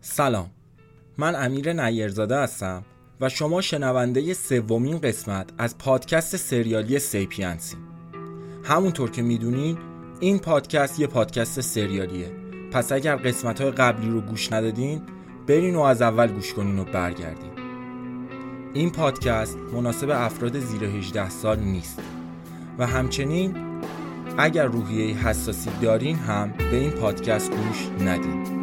سلام. من امیر نیرزاده هستم و شما شنونده سومین قسمت از پادکست سریالی سیپینسی همونطور که می‌دونین این پادکست یه پادکست سریالیه. پس اگر قسمت های قبلی رو گوش ندادین برین و از اول گوش کنین و برگردین. این پادکست مناسب افراد زیر 18 سال نیست. و همچنین اگر روحیه حساسی دارین هم به این پادکست گوش ندین.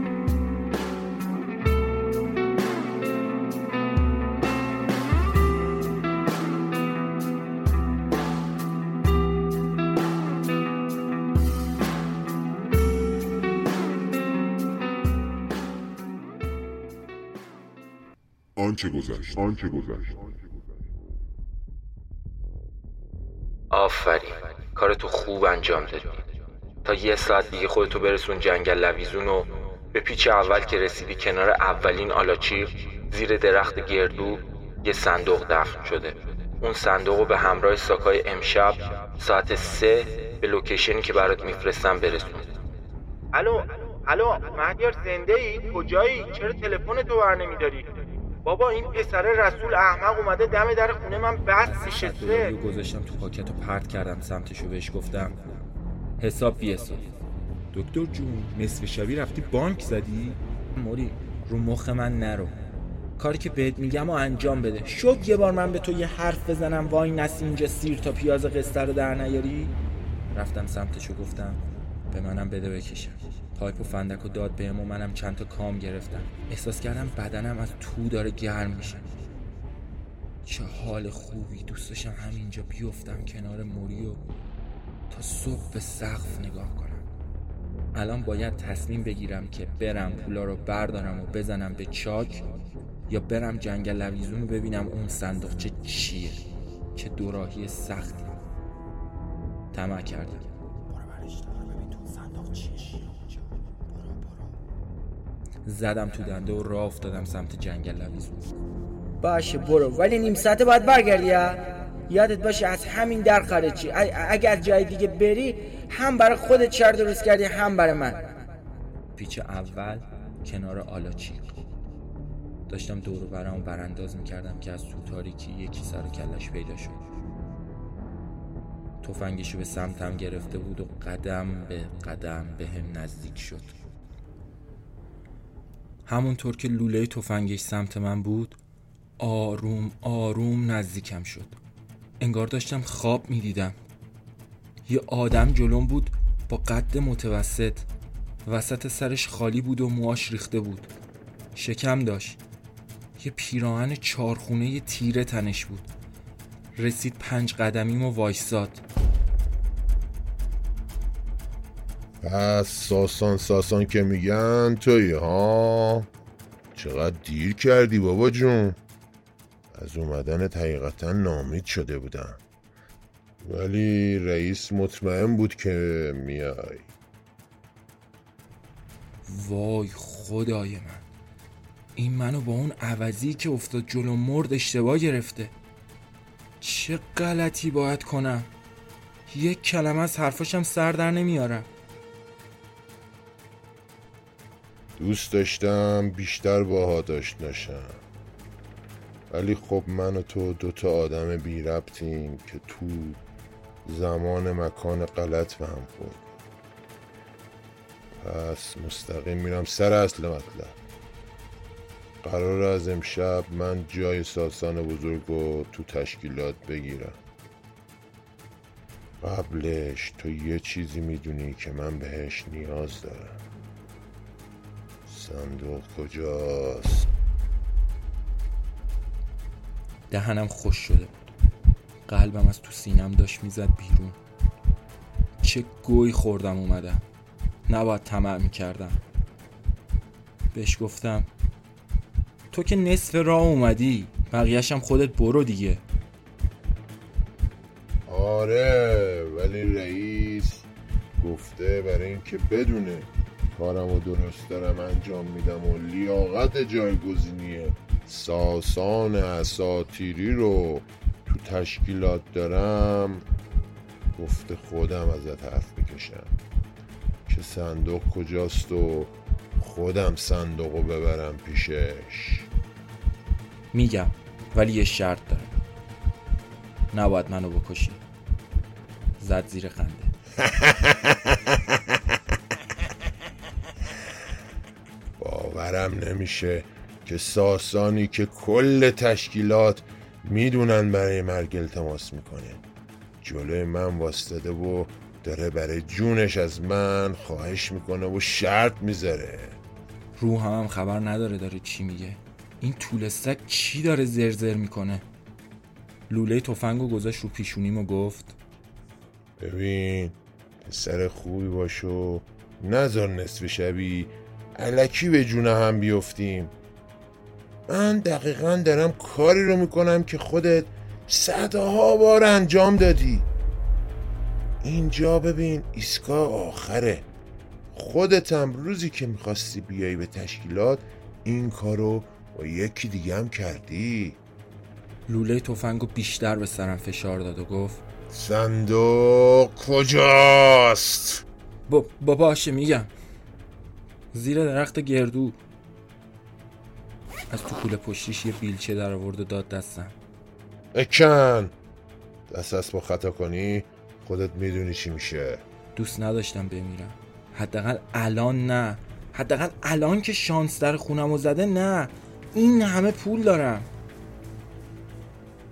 آنچه گذشت؟ آنچه گذشت؟ آفرین. کارتو خوب انجام دادی. تا یه ساعت دیگه خودتو برسون جنگل لویزون و به پیچ اول که رسیدی کنار اولین آلاچیق زیر درخت گردو یه صندوق دفن شده. اون صندوق رو به همراه ساکای امشب ساعت سه به location ی که برات میفرستم برسون. الو الو مهدیار زنده ای؟ کجایی؟ چرا تلفن تو بر نمیداری؟ بابا این پسر رسول احمق اومده دم در خونه من بس رو گذاشتم تو پاکت و پرت کردم سمتشو بهش گفتم. حساب بی حساب دکتر جون نصف شبی رفتی بانک زدی؟ موری رو مخ من نرو. کاری که بهت میگم و انجام بده. شد یه بار من به تو یه حرف بزنم. وای نسی اینجا سیر تا پیاز قصه رو در نیاری؟ رفتم سمتشو گفتم به منم بده بکشم. پایپ و فندک و داد بهم و منم چند تا کام گرفتم. احساس کردم بدنم از تو داره گرم میشه. چه حال خوبی. دوست داشتم همینجا بیفتم کنار موری و تا صبح به سقف نگاه کنم. الان باید تصمیم بگیرم که برم پولا رو بردارم و بزنم به چاک یا برم جنگل لویزون رو ببینم اون صندوقچه چیه چه دوراهی سختی. طمع کردم. زدم تو دنده و راه افتادم سمت جنگل لویزون باشه برو. ولی نیم ساعته باید برگردی ها؟ یادت باشه از همین در خارجی. اگر جای دیگه بری هم برای خودت شر درست کردی هم برای من. پیچ اول کنار آلاچیق داشتم دور و برام برانداز می‌کردم که از تو تاریکی یکی سر و کلش پیدا شد. تفنگشو به سمتم گرفته بود و قدم به قدم به هم نزدیک شد. همونطور که لوله تفنگش سمت من بود آروم آروم نزدیکم شد. انگار داشتم خواب می‌دیدم. یه آدم جلوم بود با قد متوسط. وسط سرش خالی بود و موهاش ریخته بود. شکم داشت. یه پیراهن چارخونه یه تیره تنش بود. رسید پنج قدمیم و وایساد. پس ساسان ساسان که میگن توی ها؟ چقدر دیر کردی بابا جون. از اومدن حقیقتا نامید شده بودم. ولی رئیس مطمئن بود که میای. وای خدای من. این منو با اون عوضی که افتاد جلو مرد اشتباه گرفته. چه غلطی باید کنم؟ یک کلمه از حرفاشم سر در نمیارم. دوست داشتم بیشتر باها داشت نشم. ولی خب من و تو دوتا آدم بی ربطیم که تو زمان مکان غلط به هم خورد پس مستقیم میرم سر اصل مطلب. قرار از امشب من جای ساسان بزرگ رو تو تشکیلات بگیرم. قبلش تو یه چیزی می‌دونی که من بهش نیاز دارم. صندوق کجاست؟ دهنم خوش شده بود. قلبم از تو سینم داشت می‌زد بیرون. چه گوی خوردم اومدم. نباید طمع می‌کردم. بهش گفتم تو که نصف راه اومدی بقیهشم خودت برو دیگه. آره ولی رئیس گفته برای اینکه بدونه. کارم و درست دارم انجام میدم و لیاقت جایگزینی ساسان اساتیری رو تو تشکیلات دارم. گفته خودم ازت حرف بکشم. که صندوق کجاست و خودم صندوقو ببرم پیشش. میگم ولی یه شرط داره نباید منو بکشی. زد زیر خنده. باورم نمیشه که ساسانی که کل تشکیلات می‌دونن برای مرگ التماس می‌کنه. جلوی من واستاده و داره برای جونش از من خواهش می‌کنه و شرط می‌ذاره. روح هم, خبر نداره داره چی میگه. این طولستک چی داره زرزر می‌کنه؟ لوله تفنگو گذاشت رو پیشونیم و گفت. ببین پسر خوبی باشو نزار نصف شبی علکی به جونه هم بیفتیم. من دقیقا دارم کاری رو می‌کنم که خودت صدها بار انجام دادی. اینجا ببین ایسکا آخره. خودتم روزی که می‌خواستی بیای به تشکیلات این کارو با یکی دیگه هم کردی. لوله تفنگو بیشتر به سرم فشار داد و گفت صندوق کجاست؟ با باشه میگم. زیر درخت گردو. از تو کوله پشتیش یه بیلچه در آورد و داد دستم. اکن! دست از با خطا کنی خودت می‌دونی چی میشه. دوست نداشتم بمیرم. حداقل الان نه. حداقل الان که شانس در خونم و زده نه. این همه پول دارم.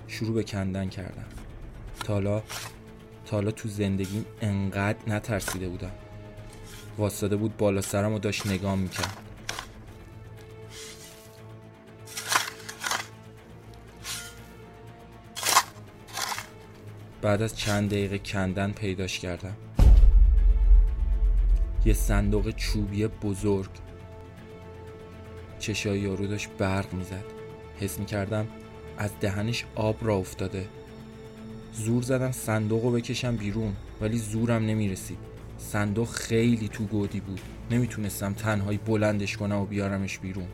شروع به کندن کردم. تالا تالا تو زندگیم انقدر نترسیده بودم. واسطه بود بالا سرم و داشت نگام می‌کرد. بعد از چند دقیقه کندن پیداش کردم. یه صندوق چوبی بزرگ. چشای یارو داشت برق می‌زد. حس می‌کردم از دهنش آب را افتاده. زور زدم صندوق رو بکشم بیرون ولی زورم نمی‌رسید. صندوق خیلی تو گودی بود. نمی‌تونستم تنهایی بلندش کنم و بیارمش بیرون.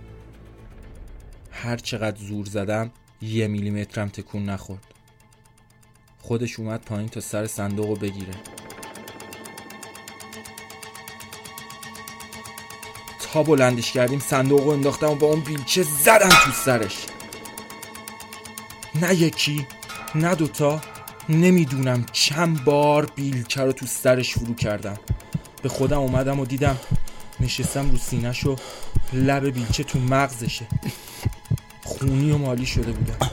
هر چقدر زور زدم یه میلیمترم تکون نخورد. خودش اومد پایین تا سر صندوق رو بگیره. تا بلندش کردیم صندوق رو انداختم و با اون بیلچه زدم تو سرش. نه یکی نه دوتا. نمی‌دونم چند بار بیلچه رو تو سرش فرو کردم. به خودم اومدم و دیدم نشستم رو سینش و لب بیلچه تو مغزشه. خونی و مالی شده بودم.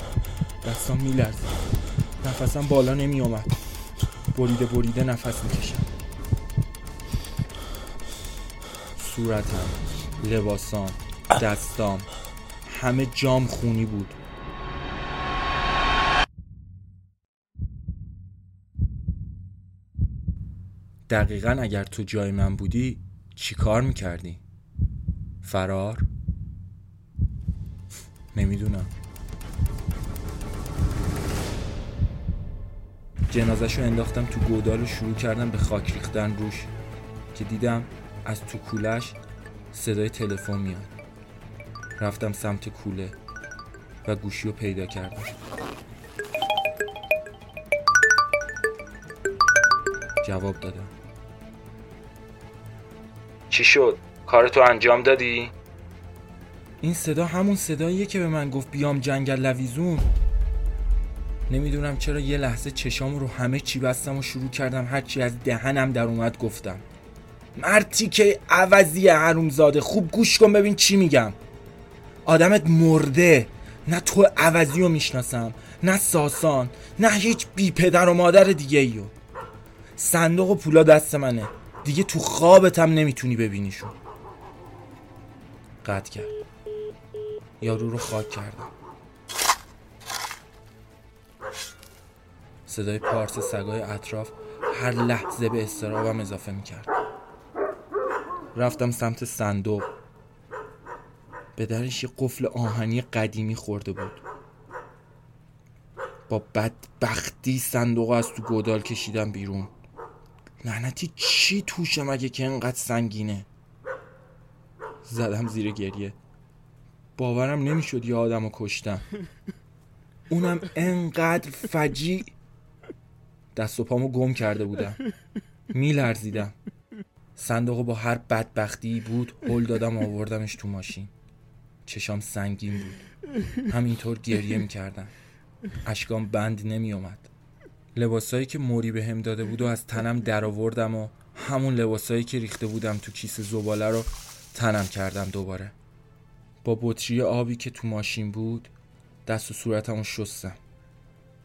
دستام میلرزید نفسم بالا نمی اومد بریده بریده نفس می‌کشم. صورتم لباسام دستام همه جام خونی بود. دقیقا اگر تو جای من بودی چی کار می‌کردی؟ فرار؟ نمی‌دونم جنازش رو انداختم تو گودال و شروع کردم به خاک ریختن روش که دیدم از تو کولش صدای تلفن میاد رفتم سمت کوله و گوشی رو پیدا کردم جواب دادم چی شد؟ کارتو انجام دادی؟ این صدا همون صداییه که به من گفت بیام جنگل لویزون. نمی‌دونم چرا یه لحظه چشام رو همه چی بستم و شروع کردم هرچی از دهنم در اومد گفتم. مرتی که عوضی حرومزاده خوب گوش کن ببین چی میگم. آدمت مرده. نه تو عوضی رو می‌شناسم نه ساسان نه هیچ بی پدر و مادر دیگه ایو صندوق و پولا دست منه. دیگه تو خوابتم نمی‌تونی ببینیشون. قطع کرد. یارو رو خاک کردم. صدای پارس سگای اطراف هر لحظه به استرابم اضافه می‌کرد. رفتم سمت صندوق. به درش یه قفل آهنی قدیمی خورده بود. با بدبختی صندوق از تو گودال کشیدم بیرون. لعنتی چی توشه مگه که انقدر سنگینه؟ زدم زیر گریه. باورم نمی‌شد یه آدم رو کشتم. اونم انقدر فجی. دست و پامو گم کرده بودم. میلرزیدم. صندوق با هر بدبختی بود هل دادم آوردمش تو ماشین. چشام سنگین بود. همینطور گریه می‌کردم. اشکام بند نمی اومد لباسایی که موری به هم داده بود و از تنم در آوردم و همون لباسایی که ریخته بودم تو کیسه زباله رو تنم کردم دوباره. با بطری آبی که تو ماشین بود دست و صورتمو شستم.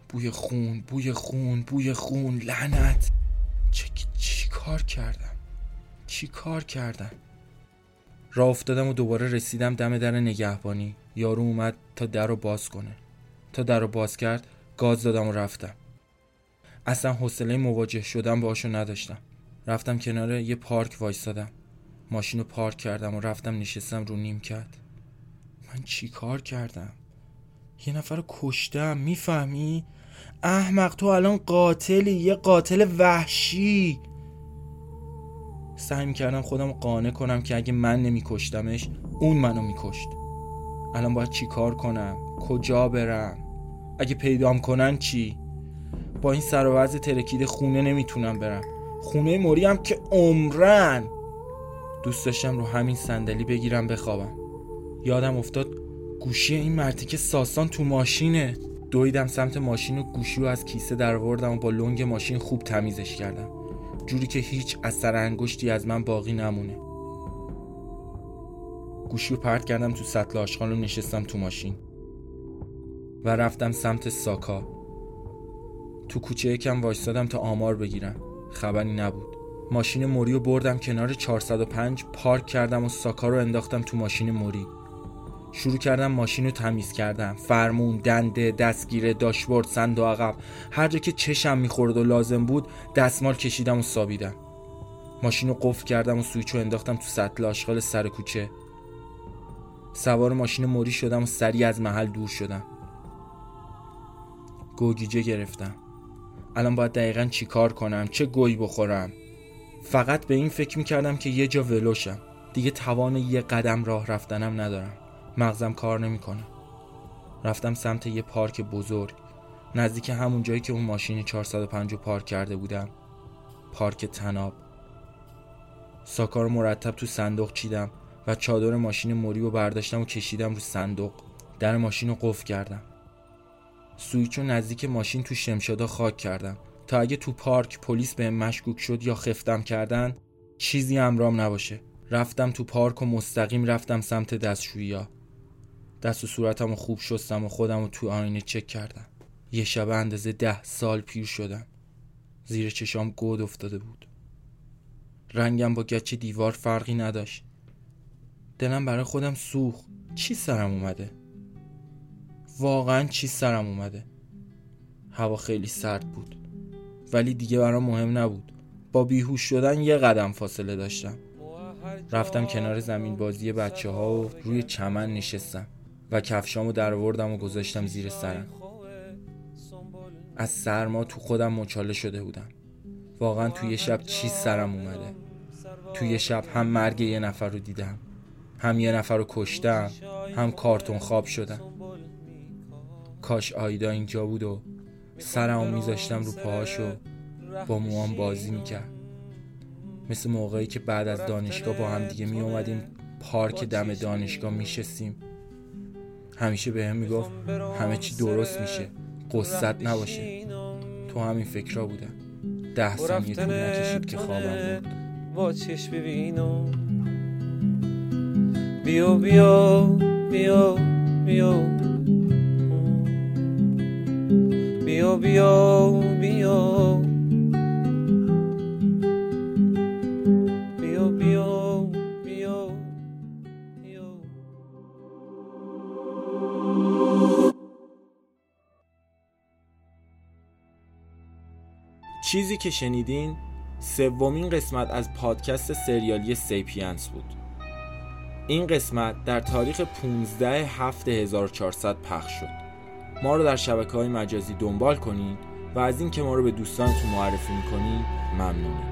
بوی خون بوی خون بوی خون لعنت. چه چی کار کردم؟ چی کار کردم؟ راه افتادم و دوباره رسیدم دم در نگهبانی. یارو اومد تا در رو باز کنه. تا در رو باز کرد گاز دادم و رفتم. اصلا حوصله مواجه شدم باشو نداشتم. رفتم کنار یه پارک وایستادم ماشین رو پارک کردم و رفتم نشستم رو نیم کرد من چی کار کردم؟ یه نفر رو کشتم می‌فهمی؟ احمق تو الان قاتلی یه قاتل وحشی. سعی می‌کردم خودم قانع کنم که اگه من نمیکشتمش اون منو میکشت. الان باید چی کار کنم؟ کجا برم؟ اگه پیدام کنن چی؟ با این سر و وضع ترکیده خونه نمی‌تونم برم. خونه موری هم که عمرن. دوست داشتم رو همین صندلی بگیرم بخوابم. یادم افتاد گوشی این مرتی که ساسان تو ماشینه. دویدم سمت ماشین و گوشی رو از کیسه در و با لنگ ماشین خوب تمیزش کردم. جوری که هیچ اثر انگشتی از من باقی نمونه. گوشی رو پرت کردم تو سطل آشغال و نشستم تو ماشین. و رفتم سمت ساکا. تو کوچه یکم وایستادم تا آمار بگیرم. خبری نبود. ماشین موری رو بردم کنار 405 پارک کردم و ساکا رو انداختم تو ماشین موری. شروع کردم ماشین رو تمیز کردم. فرمون دنده دستگیره داشبورد صندوق عقب. هر جا که چشم می‌خورد و لازم بود دستمال کشیدم و سابیدم. ماشین رو قفل کردم و سویچ رو انداختم تو سطل آشغال سر کوچه. سوار ماشین موری شدم و سریع از محل دور شدم. گوگیجه گرفتم. الان باید دقیقا چی کار کنم؟ چه گوی بخورم؟ فقط به این فکر می‌کردم که یه جا ولوشم. دیگه توان یه قدم راه رفتنم ندارم. مغزم کار نمی‌کنه. رفتم سمت یه پارک بزرگ. نزدیک همون جایی که اون ماشین 405 پارک کرده بودم. پارک تناب. ساکار مرتب تو صندوق چیدم و چادر ماشین موری رو برداشتم و کشیدم رو صندوق. در ماشین رو قفل کردم. سویچ رو نزدیک ماشین تو شمشادا خاک کردم تا اگه تو پارک پلیس به مشکوک شد یا خفتم کردن چیزی امرام نباشه. رفتم تو پارک و مستقیم رفتم سمت دستشویی دست و صورتم خوب شستم و خودم رو تو آینه چک کردم. یه شب اندازه ده سال پیر شدم. زیر چشام گود افتاده بود. رنگم با گچ دیوار فرقی نداشت. دلم برای خودم سوخ چی سرم اومده؟ واقعا چی سرم اومده. هوا خیلی سرد بود. ولی دیگه برام مهم نبود. با بیهوش شدن یه قدم فاصله داشتم. رفتم کنار زمین بازی بچه ها و روی چمن نشستم و کفشامو در و گذاشتم زیر سرم. از سرما تو خودم مچاله شده بودم. واقعا توی شب چی سرم اومده. توی شب هم مرگ یه نفر رو دیدم. هم یه نفر رو کشتم. هم کارتون خواب شدم. کاش آیدا اینجا بود و سرمو میذاشتم رو پاهاشو با موام بازی می‌کرد. مثل موقعی که بعد از دانشگاه با هم دیگه می اومدیم پارک دم دانشگاه میشستیم. همیشه به هم می‌گفت همه چی درست میشه قصت نباشه. تو همین فکرها بودم ده ثانیه طول نکشید که خوابم برد با چش ببینم بیا بیا بیا بیا بیا بیا چیزی که شنیدین سومین قسمت از پادکست سریالی سیپینس بود. این قسمت در تاریخ 15 هفت 1400 پخش شد. ما رو در شبکه های مجازی دنبال کنید و از این که ما رو به دوستانتون معرفی می‌کنید ممنونیم.